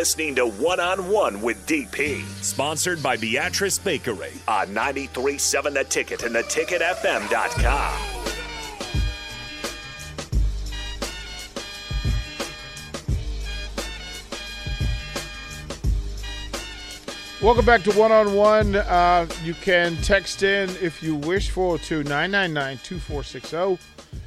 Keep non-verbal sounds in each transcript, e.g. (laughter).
listening to One on One with DP Sponsored by Beatrice Bakery. on 93.7 The Ticket and theticketfm.com. Welcome back to One on One. Uh, You can text in if you wish, 402 999 2460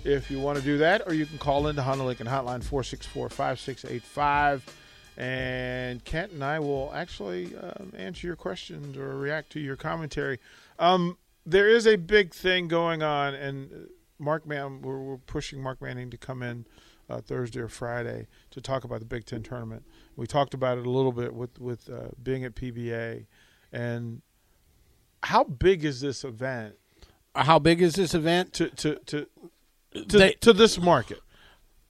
if you want to do that, or you can call into Honda Lincoln Hotline 464 5685. And Kent and I will actually uh, answer your questions or react to your commentary. Um, there is a big thing going on, and uh, Mark Man, we're, we're pushing Mark Manning to come in uh, Thursday or Friday to talk about the Big Ten tournament. We talked about it a little bit with with uh, being at PBA, and how big is this event How big is this event? to to to to, They- to this market?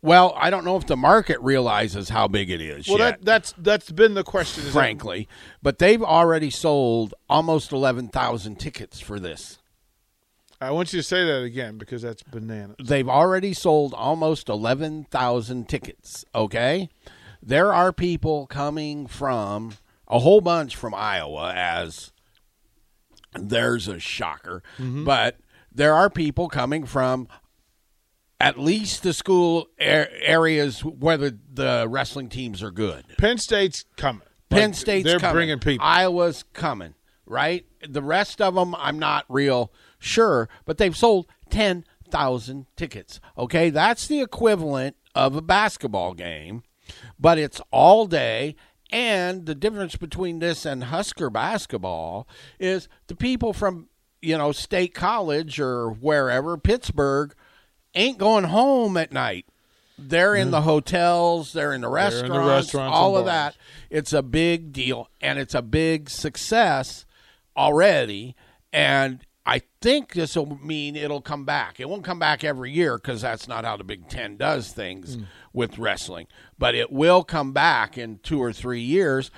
Well, I don't know if the market realizes how big it is Well, yet, that that's that's been the question. Frankly. But they've already sold almost 11,000 tickets for this. I want you to say that again because that's bananas. They've already sold almost 11,000 tickets, okay? There are people coming from a whole bunch from Iowa as there's a shocker, mm-hmm. but there are people coming from at least the school a- areas where the, wrestling teams are good. Penn State's coming. Penn Like, State's they're coming. bringing people. Iowa's coming, right? The rest of them, I'm not real sure, but they've sold 10,000 tickets. Okay, that's the equivalent of a basketball game, but it's all day. And the difference between this and Husker basketball is the people from, you know, State College or wherever, Pittsburgh, ain't going home at night. They're in the mm-hmm. hotels, they're in the in the restaurants, restaurants all of bars. that. It's a big deal and it's a big success already. And I think this will mean it'll come back. It won't come back every year because that's not how the Big Ten does things mm. with wrestling. But it will come back in two or three years.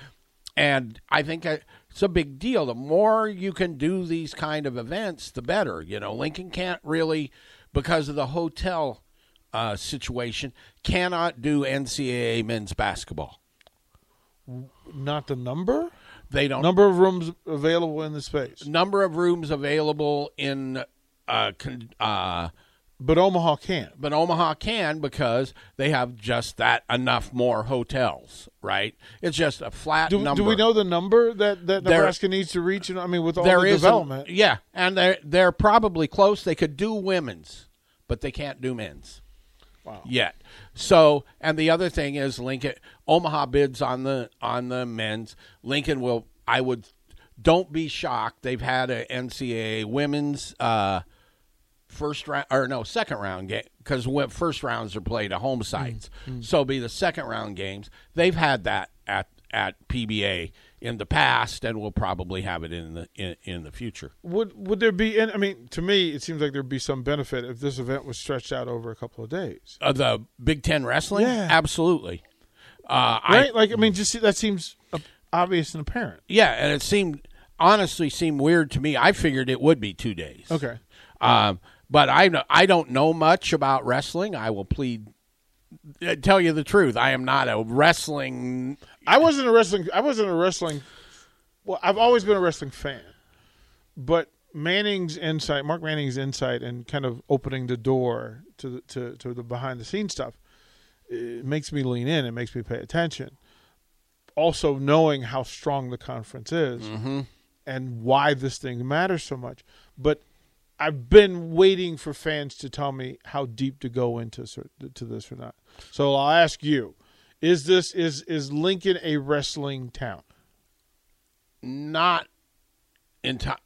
And I think it's a big deal. The more you can do these kind of events, the better. You know, Lincoln can't really, because of the hotel uh, situation, cannot do NCAA men's basketball. Not the number. They don't Number of rooms available in the space, number of rooms available in uh, con, uh, but Omaha can. but Omaha can because they have just that enough more hotels, right? It's just a flat Do, number. do we know the number that, that There- Nebraska needs to reach? I mean, with all there the is a- development, yeah, and they're they're probably close. They could do women's, but they can't do men's. Wow. Yet. So, and the other thing is Lincoln Omaha bids on the on the men's. Lincoln will I would don't be shocked. They've had a NCAA women's uh first round or no second round game because when first rounds are played at home sites. So it'll be the second round games. They've had that at at PBA in the past, and we'll probably have it in the in, in the future. Would would there be? And I mean, to me, it seems like there'd be some benefit if this event was stretched out over a couple of days, Uh, the Big Ten wrestling, Yeah. absolutely. Uh, I, right? like, I mean, just that seems obvious and apparent. Yeah, and it seemed honestly seemed weird to me. I figured it would be two days. Okay. Um, but I know- I don't know much about wrestling. I will plead uh, tell you the truth. I am not a wrestling. I wasn't a wrestling. I wasn't a wrestling. Well, I've always been a wrestling fan, but Manning's insight, Mark Manning's insight, and kind of opening the door to the, to to the behind the scenes stuff, it makes me lean in. It makes me pay attention. Also, knowing how strong the conference is and why this thing matters so much, but. I've been waiting for fans to tell me how deep to go into to this or not. So I'll ask you: Is this is is Lincoln a wrestling town? Not in time.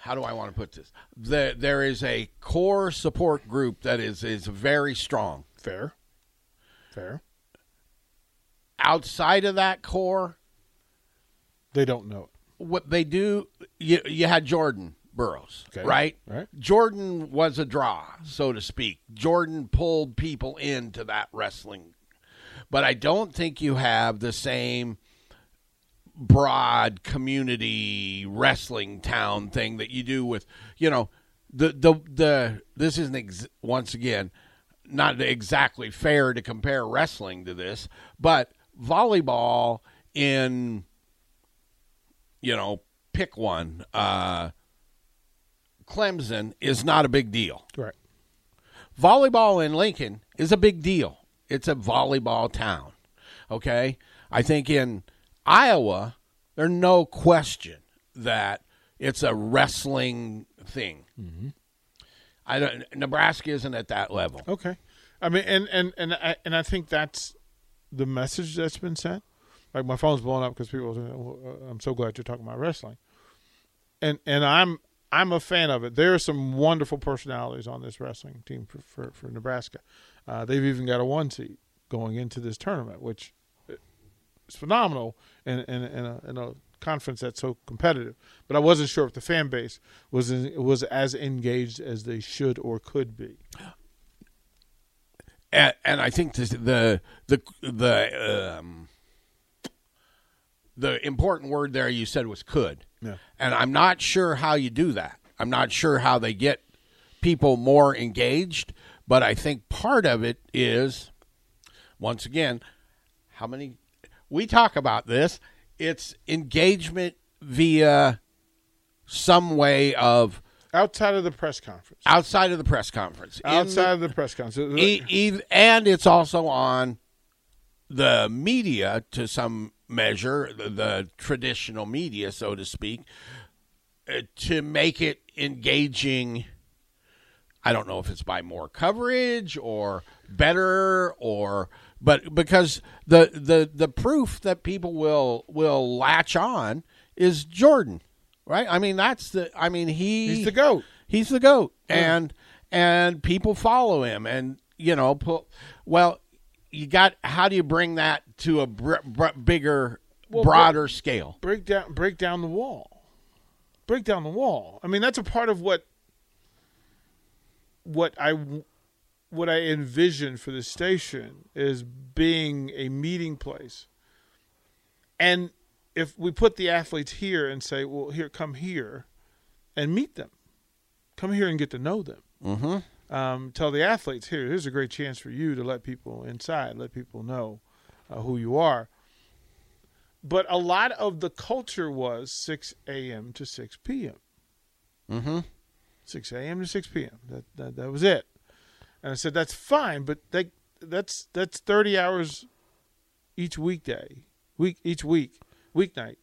How do I want to put this? There, there is a core support group that is is very strong. Fair, fair. Outside of that core, They don't know it. what they do, you, you had Jordan Burroughs, Okay. right? Right. Jordan was a draw, so to speak. Jordan pulled people into that wrestling. But I don't think you have the same broad community wrestling town thing that you do with, you know, the the the this isn't ex- once again not exactly fair to compare wrestling to this, but volleyball in you know pick one uh, Clemson is not a big deal. Right. Volleyball in Lincoln is a big deal. It's a volleyball town. Okay? I think in Iowa, there's no question that it's a wrestling thing. Mm-hmm. I don't. Nebraska isn't at that level. Okay. I mean, and and and I, and I think that's the message that's been sent. Like my phone's blowing up because people. Say, uh, I'm so glad you're talking about wrestling. And and I'm I'm a fan of it. There are some wonderful personalities on this wrestling team for for, for Nebraska. Uh, they've even got a one seat going into this tournament, which is phenomenal in in, in, a, in a conference that's so competitive. But I wasn't sure if the fan base was in, was as engaged as they should or could be. And, and I think this, the the the um, the important word there you said was could. Yeah. And I'm not sure how you do that. I'm not sure how they get people more engaged, but I think part of it is once again how many we talk about this it's engagement via some way of outside of the press conference. Outside of the press conference. Outside the, of the press conference. E, e, and it's also on the media to some measure, the, the traditional media, so to speak, uh, to make it engaging. I don't know if it's by more coverage or better or but because the the the proof that people will will latch on is Jordan, right? I mean that's the I mean he he's the goat. He's the goat, yeah. and and people follow him, and you know, well, you got how do you bring that to a br- br- bigger, well, broader break, scale? Break down break down the wall. Break down the wall. I mean that's a part of what what I what I envision for the station is being a meeting place. And if we put the athletes here and say, well, here, come here and meet them, come here and get to know them. Mm-hmm. Um, tell the athletes, here, here's a great chance for you to let people inside, let people know uh, who you are. But a lot of the culture was 6 a.m. to 6 p.m. Mm-hmm. 6 a.m. to 6 p.m. That, that, that was it. And I said, that's fine, but they, that's that's 30 hours each weekday, week each week, weeknight,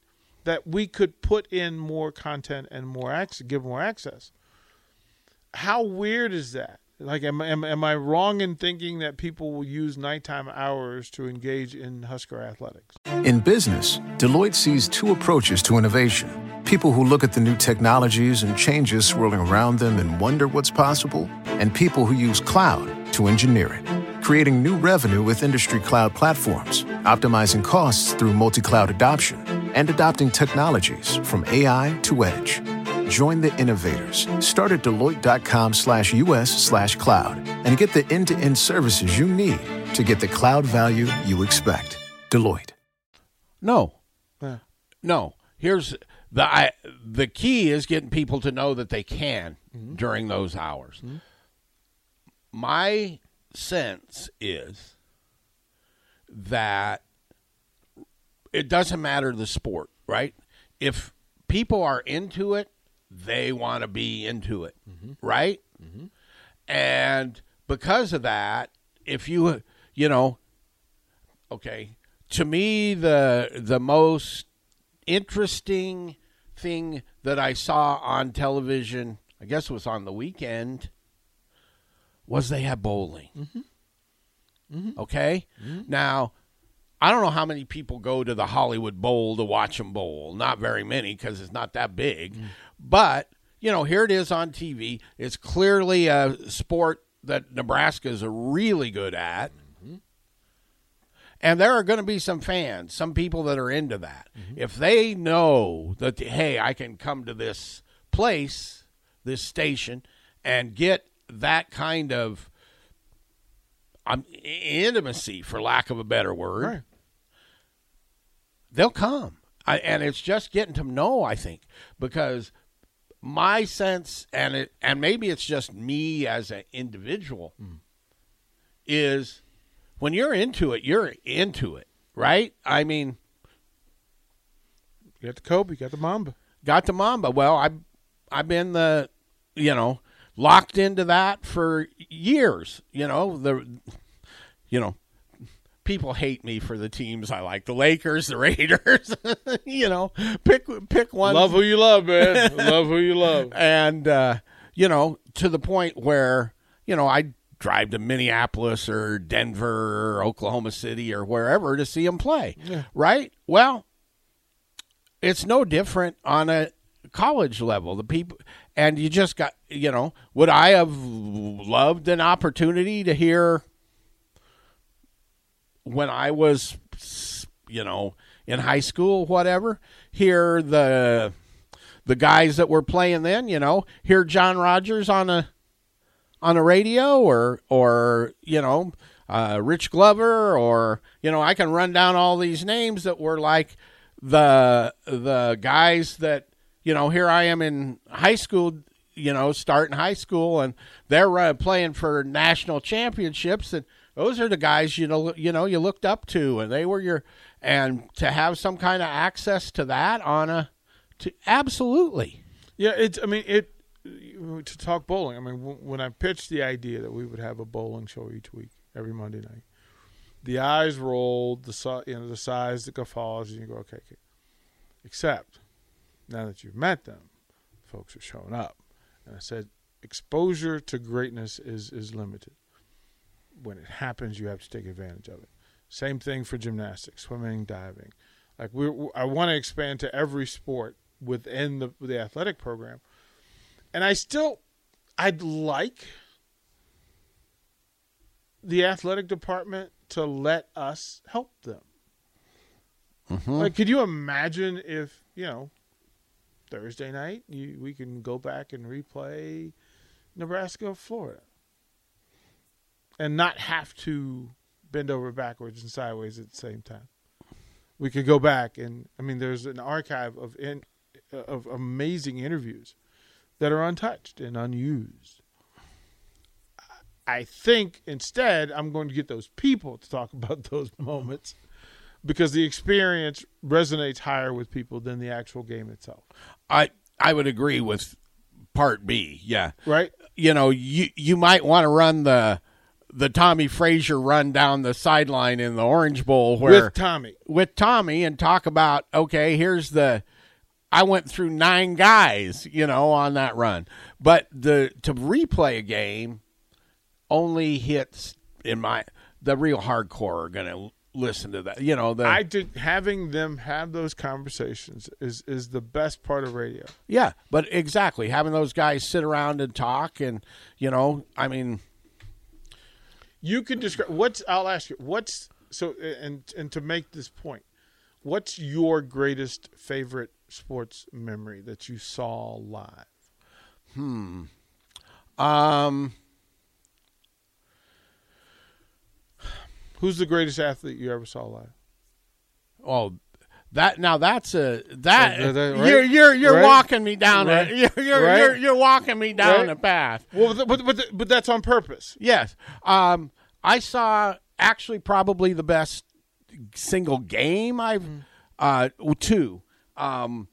that we could put in more content and more access, give more access. How weird is that? Like, am, am, am I wrong in thinking that people will use nighttime hours to engage in Husker athletics? In business, Deloitte sees two approaches to innovation people who look at the new technologies and changes swirling around them and wonder what's possible, and people who use cloud to engineer it, creating new revenue with industry cloud platforms, optimizing costs through multi cloud adoption, and adopting technologies from AI to edge. Join the innovators. Start at Deloitte.com slash US slash cloud and get the end to end services you need to get the cloud value you expect. Deloitte. No. Yeah. No. Here's the I, the key is getting people to know that they can mm-hmm. during those hours. Mm-hmm. My sense is that it doesn't matter the sport, right? If people are into it, they want to be into it, mm-hmm. right? Mm-hmm. And because of that, if you you know, okay, to me the the most interesting thing that I saw on television, I guess it was on the weekend, was they had bowling. Mm-hmm. Mm-hmm. Okay? Mm-hmm. Now, I don't know how many people go to the Hollywood Bowl to watch them bowl. Not very many because it's not that big. Mm. But, you know, here it is on TV. It's clearly a sport that Nebraska is really good at. Mm-hmm. And there are going to be some fans, some people that are into that. Mm-hmm. If they know that, hey, I can come to this place, this station, and get that kind of um, intimacy, for lack of a better word, right. they'll come. I, and it's just getting to know, I think, because my sense, and it, and maybe it's just me as an individual, mm. is when you're into it, you're into it. right? I mean, You got the Kobe, got the Mamba. got the Mamba. Well, I've I've been the you know locked into that for years. You know the you know people hate me for the teams I like, the Lakers, the (laughs) Raiders. (laughs) you know, pick pick one. Love who you love, man. (laughs) love who you love. and uh, you know to the point where you know I drive to Minneapolis or Denver or Oklahoma City or wherever to see them play. Right? Well, it's no different on a college level. The people and you just got you know would I have loved an opportunity to hear when I was you know in high school whatever hear the the guys that were playing then, you know, hear John Rodgers on a on a radio or or you know, uh, Rich Glover or you know, I can run down all these names that were like the the guys that you know, here I am in high school, you know, starting high school and they're uh, playing for national championships and those are the guys you know you know you looked up to and they were your and to have some kind of access to that on a to absolutely Yeah, it's. I mean, it. To talk bowling, I mean, when I pitched the idea that we would have a bowling show each week, every Monday night, the eyes rolled, the you know the size, the guffaws, and you go, okay, okay. Except now that you've met them, folks are showing up, and I said, exposure to greatness is is limited. When it happens, you have to take advantage of it. Same thing for gymnastics, swimming, diving. Like we, I want to expand to every sport within the the athletic program, and I still, I'd like the athletic department to let us help them. Mm-hmm. Like, could you imagine if you know Thursday night you we can go back and replay Nebraska, Florida, and not have to bend over backwards and sideways at the same time. We could go back and I mean, there's an archive of in, uh, of amazing interviews that are untouched and unused. I think instead I'm going to get those people to talk (laughs) about those moments because the experience resonates higher with people than the actual game itself. i i would agree with part b yeah Right? you know you you might want to run the the tommie frazier run down the sideline in the orange bowl where With Tommie. with Tommie and talk about okay, here's the I went through nine guys, you know, on that run. But the to replay a game only hits in my the real hardcore are going to listen to that. You know, the I did having them have those conversations is is the best part of radio. yeah, but exactly having those guys sit around and talk and you know, I mean, You can describe what's I'll ask you what's so and and to make this point, what's your greatest favorite sports memory that you saw live? Hmm. Um Who's the greatest athlete you ever saw live? oh that now that's a that, that- right? you're you're you're Right? walking me down Right? a (laughs) you're you're, Right? you're you're walking me down a path. Well, but but, but, that's on purpose. Yes. Um, I saw actually probably the best single game I've uh two. Um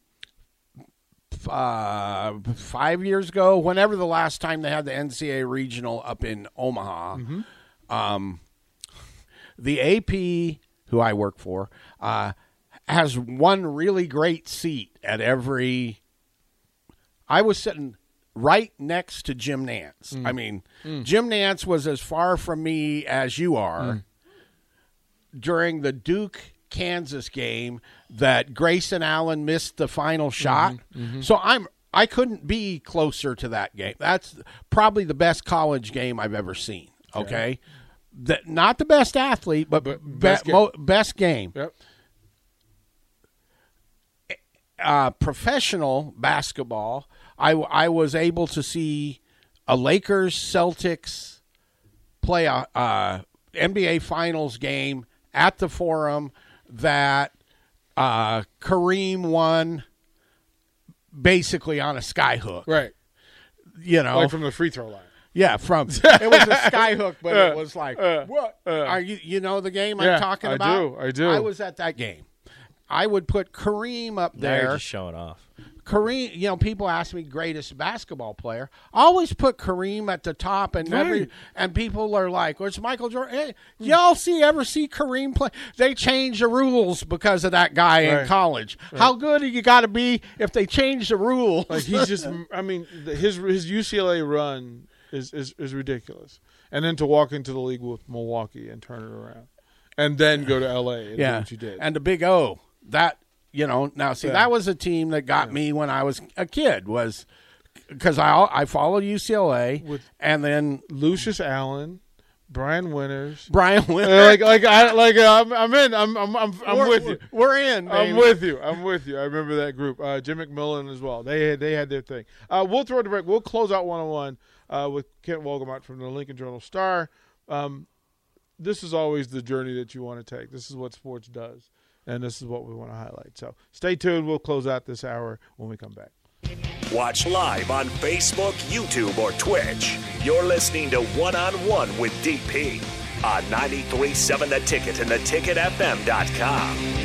f- uh, five years ago, whenever the last time they had the NCAA regional up in Omaha, um, the AP, who I work for, uh, has one really great seat at every I was sitting right next to Jim Nantz. Mm. I mean, mm. Jim Nantz was as far from me as you are mm. during the Duke Kansas game that Grayson Allen missed the final mm-hmm. shot. Mm-hmm. So I'm I couldn't be closer to that game. That's probably the best college game I've ever seen. Okay. That not the best athlete, but, But be- best game. mo- best game. Yep. Uh, professional basketball, I, I was able to see a Lakers Celtics play a, uh NBA Finals game at the Forum that uh, Kareem won basically on a skyhook. Right. You know, Like from the free throw line. Yeah, from (laughs) it was a skyhook, but it was like, uh, what? Are you you know the game Yeah, I'm talking about? I do, I do. I was at that game. I would put Kareem up Now there. just showing off. Kareem, you know, people ask me greatest basketball player. I always put Kareem at the top, and every and people are like, "Well, it's Michael Jordan." Hey, y'all see ever see Kareem play? They change the rules because of that guy in Right. college. How good you got to be if they change the rules? Like he's just, (laughs) I mean, his his UCLA run is, is is ridiculous, and then to walk into the league with Milwaukee and turn it around, and then go to LA and do yeah, what you did. and the Big O. That you know now see Yeah. that was a team that got me when I was a kid was because I I followed UCLA With- and then Lucius Allen, Brian Winters. Brian (laughs) Uh, Winter. like like I like uh, I'm I'm in I'm I'm I'm, I'm with you. We're in. I'm with you. I'm with you. I remember that group. Uh, Jim McMillian as well. They had they had their thing. Uh, we'll throw it to break. We'll close out one on one with Kent Wolgamott from the Lincoln Journal Star. Um, this is always the journey that you want to take. This is what sports does, and this is what we want to highlight. So stay tuned. We'll close out this hour when we come back. Watch live on Facebook, YouTube, or Twitch. You're listening to One on One with DP on 93.7 The Ticket and theticketfm.com.